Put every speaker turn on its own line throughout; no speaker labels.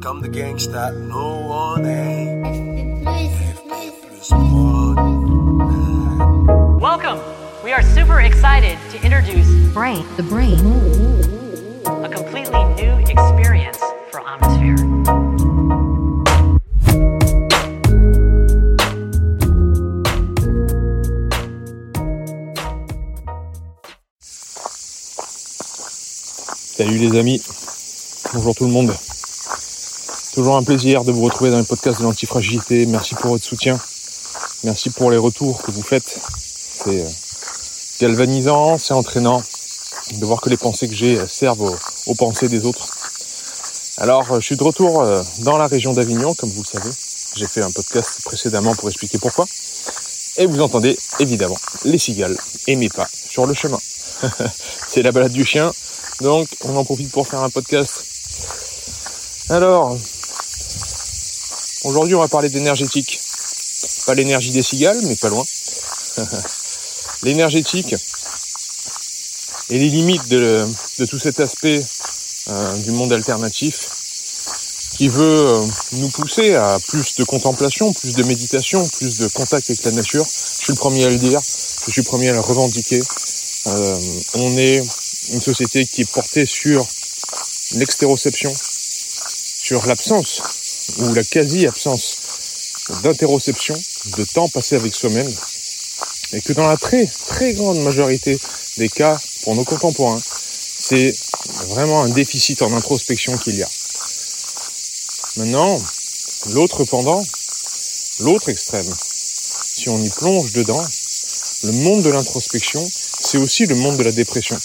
comme des gangsters, no one
Welcome! We are super excited to introduce
Brain, the brain.
a completely new experience
Salut les amis, bonjour tout le monde. Toujours un plaisir de vous retrouver dans les podcasts de l'antifragilité. Merci pour votre soutien. Merci pour les retours que vous faites. C'est euh, galvanisant, c'est entraînant de voir que les pensées que j'ai servent aux, pensées des autres. Alors, euh, je suis de retour euh, dans la région d'Avignon, comme vous le savez. J'ai fait un podcast précédemment pour expliquer pourquoi. Et vous entendez évidemment les cigales et mes pas sur le chemin. c'est la balade du chien, donc on en profite pour faire un podcast. Alors, aujourd'hui on va parler d'énergétique. Pas l'énergie des cigales, mais pas loin. L'énergétique et les limites de, tout cet aspect euh, du monde alternatif qui veut euh, nous pousser à plus de contemplation, plus de méditation, plus de contact avec la nature. Je suis le premier à le dire, je suis le premier à le revendiquer. Euh, on est une société qui est portée sur l'extéroception, sur l'absence ou la quasi-absence d'interoception, de temps passé avec soi-même, et que dans la très très grande majorité des cas, pour nos contemporains, c'est vraiment un déficit en introspection qu'il y a. Maintenant, l'autre pendant, l'autre extrême, si on y plonge dedans, le monde de l'introspection, c'est aussi le monde de la dépression.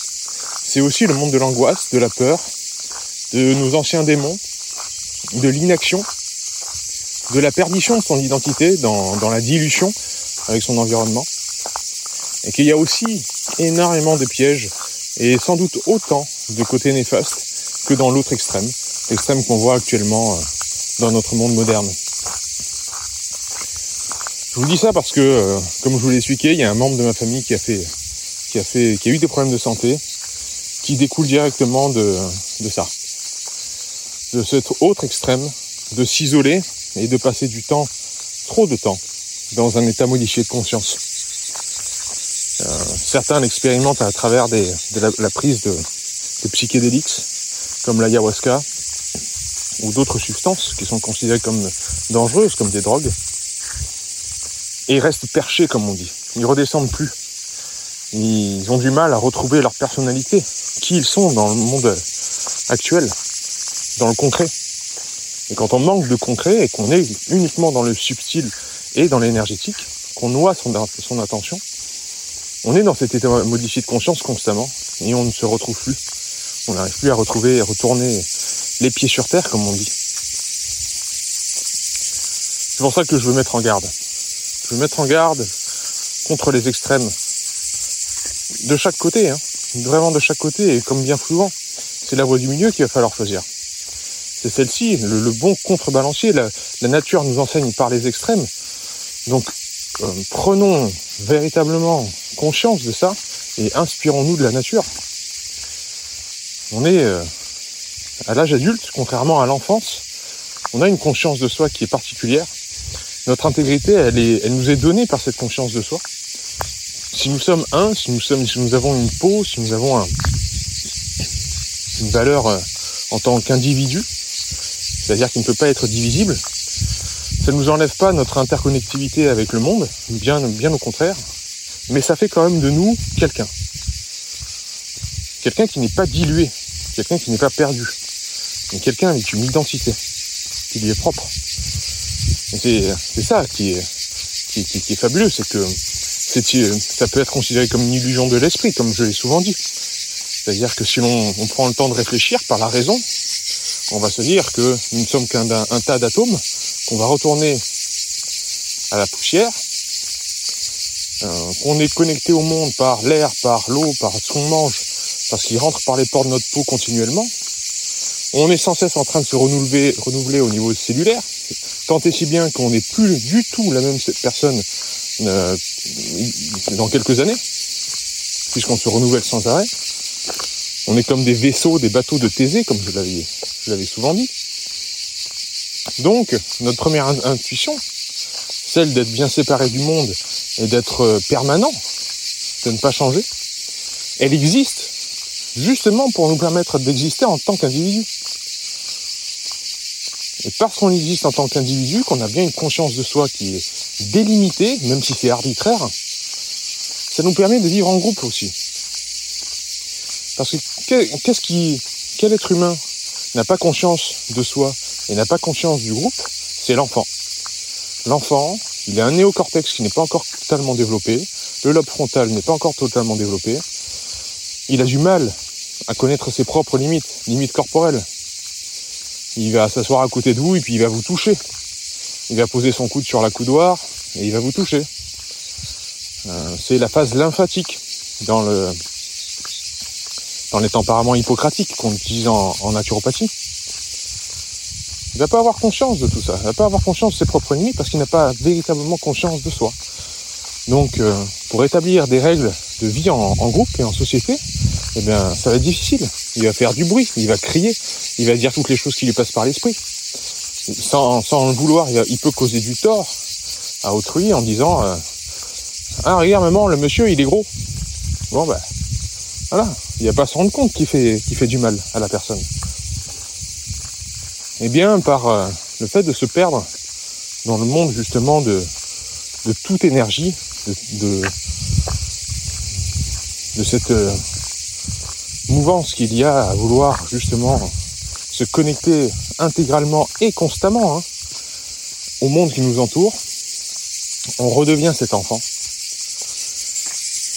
C'est aussi le monde de l'angoisse, de la peur, de nos anciens démons, de l'inaction, de la perdition de son identité dans, dans la dilution avec son environnement. Et qu'il y a aussi énormément de pièges et sans doute autant de côtés néfastes que dans l'autre extrême, l'extrême qu'on voit actuellement euh, dans notre monde moderne. Je vous dis ça parce que, euh, comme je vous l'ai expliqué, il y a un membre de ma famille qui a fait, qui a fait, qui a eu des problèmes de santé, qui découlent directement de, ça, de cet autre extrême, de s'isoler et de passer du temps, trop de temps, dans un état modifié de conscience. Euh, certains l'expérimentent à travers des, de la, la prise de, de psychédéliques, comme l'ayahuasca, ou d'autres substances qui sont considérées comme dangereuses, comme des drogues, et ils restent perchés, comme on dit. Ils redescendent plus. Ils ont du mal à retrouver leur personnalité, qui ils sont dans le monde actuel, dans le concret. Et quand on manque de concret et qu'on est uniquement dans le subtil et dans l'énergétique, qu'on noie son, attention, on est dans cet état modifié de conscience constamment et on ne se retrouve plus. On n'arrive plus à retrouver et retourner les pieds sur terre, comme on dit. C'est pour ça que je veux mettre en garde. Je veux mettre en garde contre les extrêmes. De chaque côté, hein. Vraiment de chaque côté, et comme bien souvent, c'est la voie du milieu qu'il va falloir choisir. C'est celle-ci, le, bon contrebalancier. La, la, nature nous enseigne par les extrêmes. Donc, euh, prenons véritablement conscience de ça et inspirons-nous de la nature. On est euh, à l'âge adulte, contrairement à l'enfance, on a une conscience de soi qui est particulière. Notre intégrité, elle, est, elle nous est donnée par cette conscience de soi. Si nous sommes un, si nous, sommes, si nous avons une peau, si nous avons un, une valeur euh, en tant qu'individu, c'est-à-dire qui ne peut pas être divisible, ça ne nous enlève pas notre interconnectivité avec le monde, bien, bien au contraire, mais ça fait quand même de nous quelqu'un. Quelqu'un qui n'est pas dilué, quelqu'un qui n'est pas perdu, mais quelqu'un avec une identité qui lui est propre. C'est ça qui est, qui est fabuleux, c'est que ça peut être considéré comme une illusion de l'esprit, comme je l'ai souvent dit. C'est-à-dire que si l'on on prend le temps de réfléchir par la raison, on va se dire que nous ne sommes qu'un tas d'atomes, qu'on va retourner à la poussière, euh, qu'on est connecté au monde par l'air, par l'eau, par ce qu'on mange, parce qu'il rentre par les pores de notre peau continuellement. On est sans cesse en train de se renouveler, renouveler au niveau cellulaire, tant et si bien qu'on n'est plus du tout la même personne euh, dans quelques années, puisqu'on se renouvelle sans arrêt. On est comme des vaisseaux, des bateaux de Thésée, comme je l'avais, souvent dit. Donc, notre première intuition, celle d'être bien séparé du monde et d'être euh, permanent, de ne pas changer, elle existe justement pour nous permettre d'exister en tant qu'individu. Et parce qu'on existe en tant qu'individu, qu'on a bien une conscience de soi qui est délimitée, même si c'est arbitraire, ça nous permet de vivre en groupe aussi. Parce que qu'est-ce qui, quel être humain n'a pas conscience de soi et n'a pas conscience du groupe? C'est l'enfant. L'enfant, il a un néocortex qui n'est pas encore totalement développé, le lobe frontal n'est pas encore totalement développé, il a du mal à connaître ses propres limites, limites corporelles. Il va s'asseoir à côté de vous et puis il va vous toucher. Il va poser son coude sur la coudoir et il va vous toucher. Euh, c'est la phase lymphatique dans le dans les tempéraments hippocratiques qu'on utilise en, naturopathie. Il va pas avoir conscience de tout ça. Il va pas avoir conscience de ses propres limites parce qu'il n'a pas véritablement conscience de soi. Donc, euh, pour établir des règles de vie en, groupe et en société, eh bien, ça va être difficile. Il va faire du bruit, il va crier, il va dire toutes les choses qui lui passent par l'esprit. Sans, le vouloir, il, peut causer du tort à autrui en disant euh, Ah, regarde, maman, le monsieur, il est gros. Bon, ben, voilà. Il n'y a pas à se rendre compte qu'il fait, du mal à la personne. Eh bien, par euh, le fait de se perdre dans le monde, justement, de, toute énergie, de, de, cette euh, mouvance qu'il y a à vouloir justement se connecter intégralement et constamment hein, au monde qui nous entoure, on redevient cet enfant.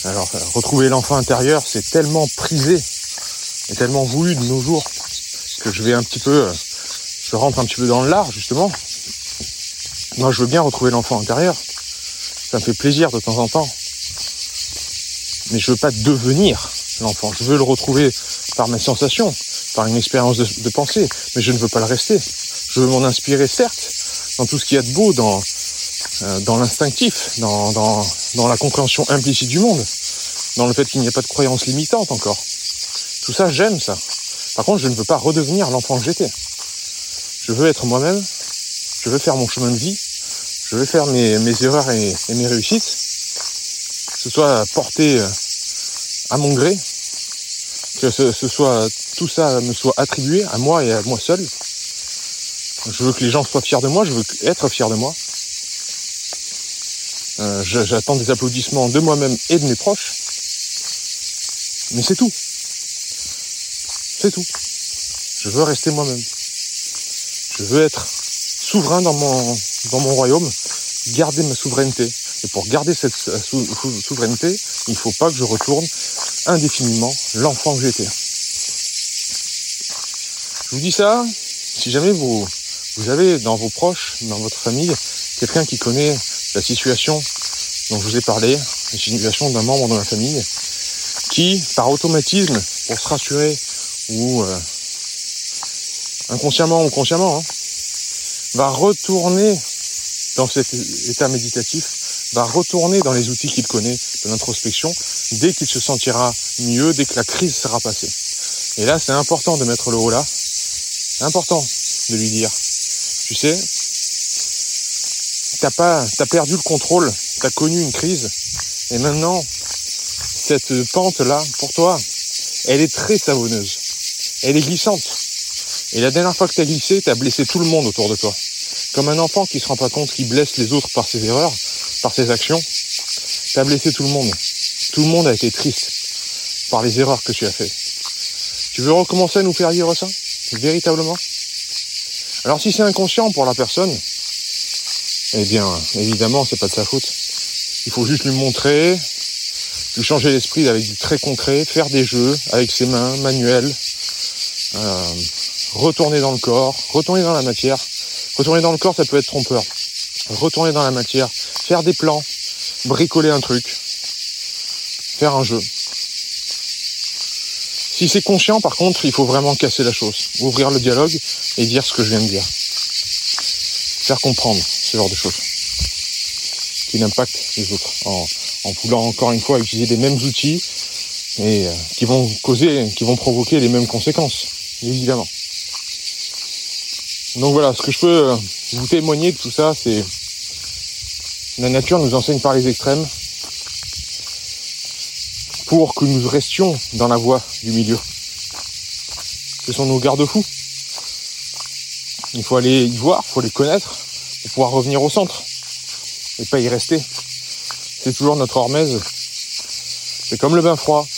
Alors, retrouver l'enfant intérieur, c'est tellement prisé et tellement voulu de nos jours que je vais un petit peu, euh, je rentre un petit peu dans le lard justement. Moi, je veux bien retrouver l'enfant intérieur. Ça me fait plaisir de temps en temps. Mais je veux pas devenir l'enfant. Je veux le retrouver par mes sensations, par une expérience de, pensée, mais je ne veux pas le rester. Je veux m'en inspirer, certes, dans tout ce qu'il y a de beau, dans, euh, l'instinctif, dans, la compréhension implicite du monde, dans le fait qu'il n'y a pas de croyance limitante encore. Tout ça, j'aime ça. Par contre, je ne veux pas redevenir l'enfant que j'étais. Je veux être moi-même, je veux faire mon chemin de vie, je veux faire mes, mes erreurs et, et, mes réussites, que ce soit porté euh, à mon gré, que ce, soit tout ça me soit attribué à moi et à moi seul. Je veux que les gens soient fiers de moi, je veux être fier de moi. Euh, J'attends des applaudissements de moi-même et de mes proches. Mais c'est tout. C'est tout. Je veux rester moi-même. Je veux être souverain dans mon, dans mon royaume, garder ma souveraineté. Et pour garder cette souveraineté, il ne faut pas que je retourne indéfiniment l'enfant que j'étais. Je vous dis ça, si jamais vous, avez dans vos proches, dans votre famille, quelqu'un qui connaît la situation dont je vous ai parlé, la situation d'un membre de la famille, qui, par automatisme, pour se rassurer, ou euh, inconsciemment ou consciemment, hein, va retourner dans cet état méditatif, va retourner dans les outils qu'il connaît de l'introspection dès qu'il se sentira mieux, dès que la crise sera passée. Et là, c'est important de mettre le haut là. Important de lui dire, tu sais, t'as pas, t'as perdu le contrôle, t'as connu une crise, et maintenant, cette pente là, pour toi, elle est très savonneuse. Elle est glissante. Et la dernière fois que t'as glissé, t'as blessé tout le monde autour de toi. Comme un enfant qui se rend pas compte qu'il blesse les autres par ses erreurs, par ses actions, t'as blessé tout le monde. Tout le monde a été triste par les erreurs que tu as faites. Tu veux recommencer à nous faire vivre ça Véritablement? Alors si c'est inconscient pour la personne, eh bien, évidemment, c'est pas de sa faute. Il faut juste lui montrer, lui changer l'esprit avec du très concret, faire des jeux avec ses mains, manuels, euh, retourner dans le corps, retourner dans la matière, Retourner dans le corps, ça peut être trompeur. Retourner dans la matière, faire des plans, bricoler un truc, un jeu. Si c'est conscient, par contre, il faut vraiment casser la chose, ouvrir le dialogue et dire ce que je viens de dire. Faire comprendre ce genre de choses qui n'impactent les autres, en, en voulant encore une fois utiliser les mêmes outils et euh, qui vont causer, qui vont provoquer les mêmes conséquences, évidemment. Donc voilà, ce que je peux euh, vous témoigner de tout ça, c'est la nature nous enseigne par les extrêmes pour que nous restions dans la voie du milieu. Ce sont nos garde-fous. Il faut aller y voir, il faut les connaître pour pouvoir revenir au centre et pas y rester. C'est toujours notre hormèse. C'est comme le bain froid.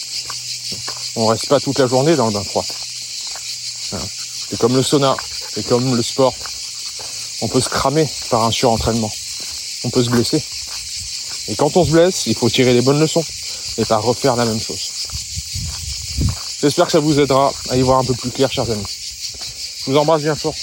On reste pas toute la journée dans le bain froid. C'est comme le sauna, c'est comme le sport. On peut se cramer par un surentraînement. On peut se blesser. Et quand on se blesse, il faut tirer les bonnes leçons et pas refaire la même chose. J'espère que ça vous aidera à y voir un peu plus clair, chers amis. Je vous embrasse bien fort.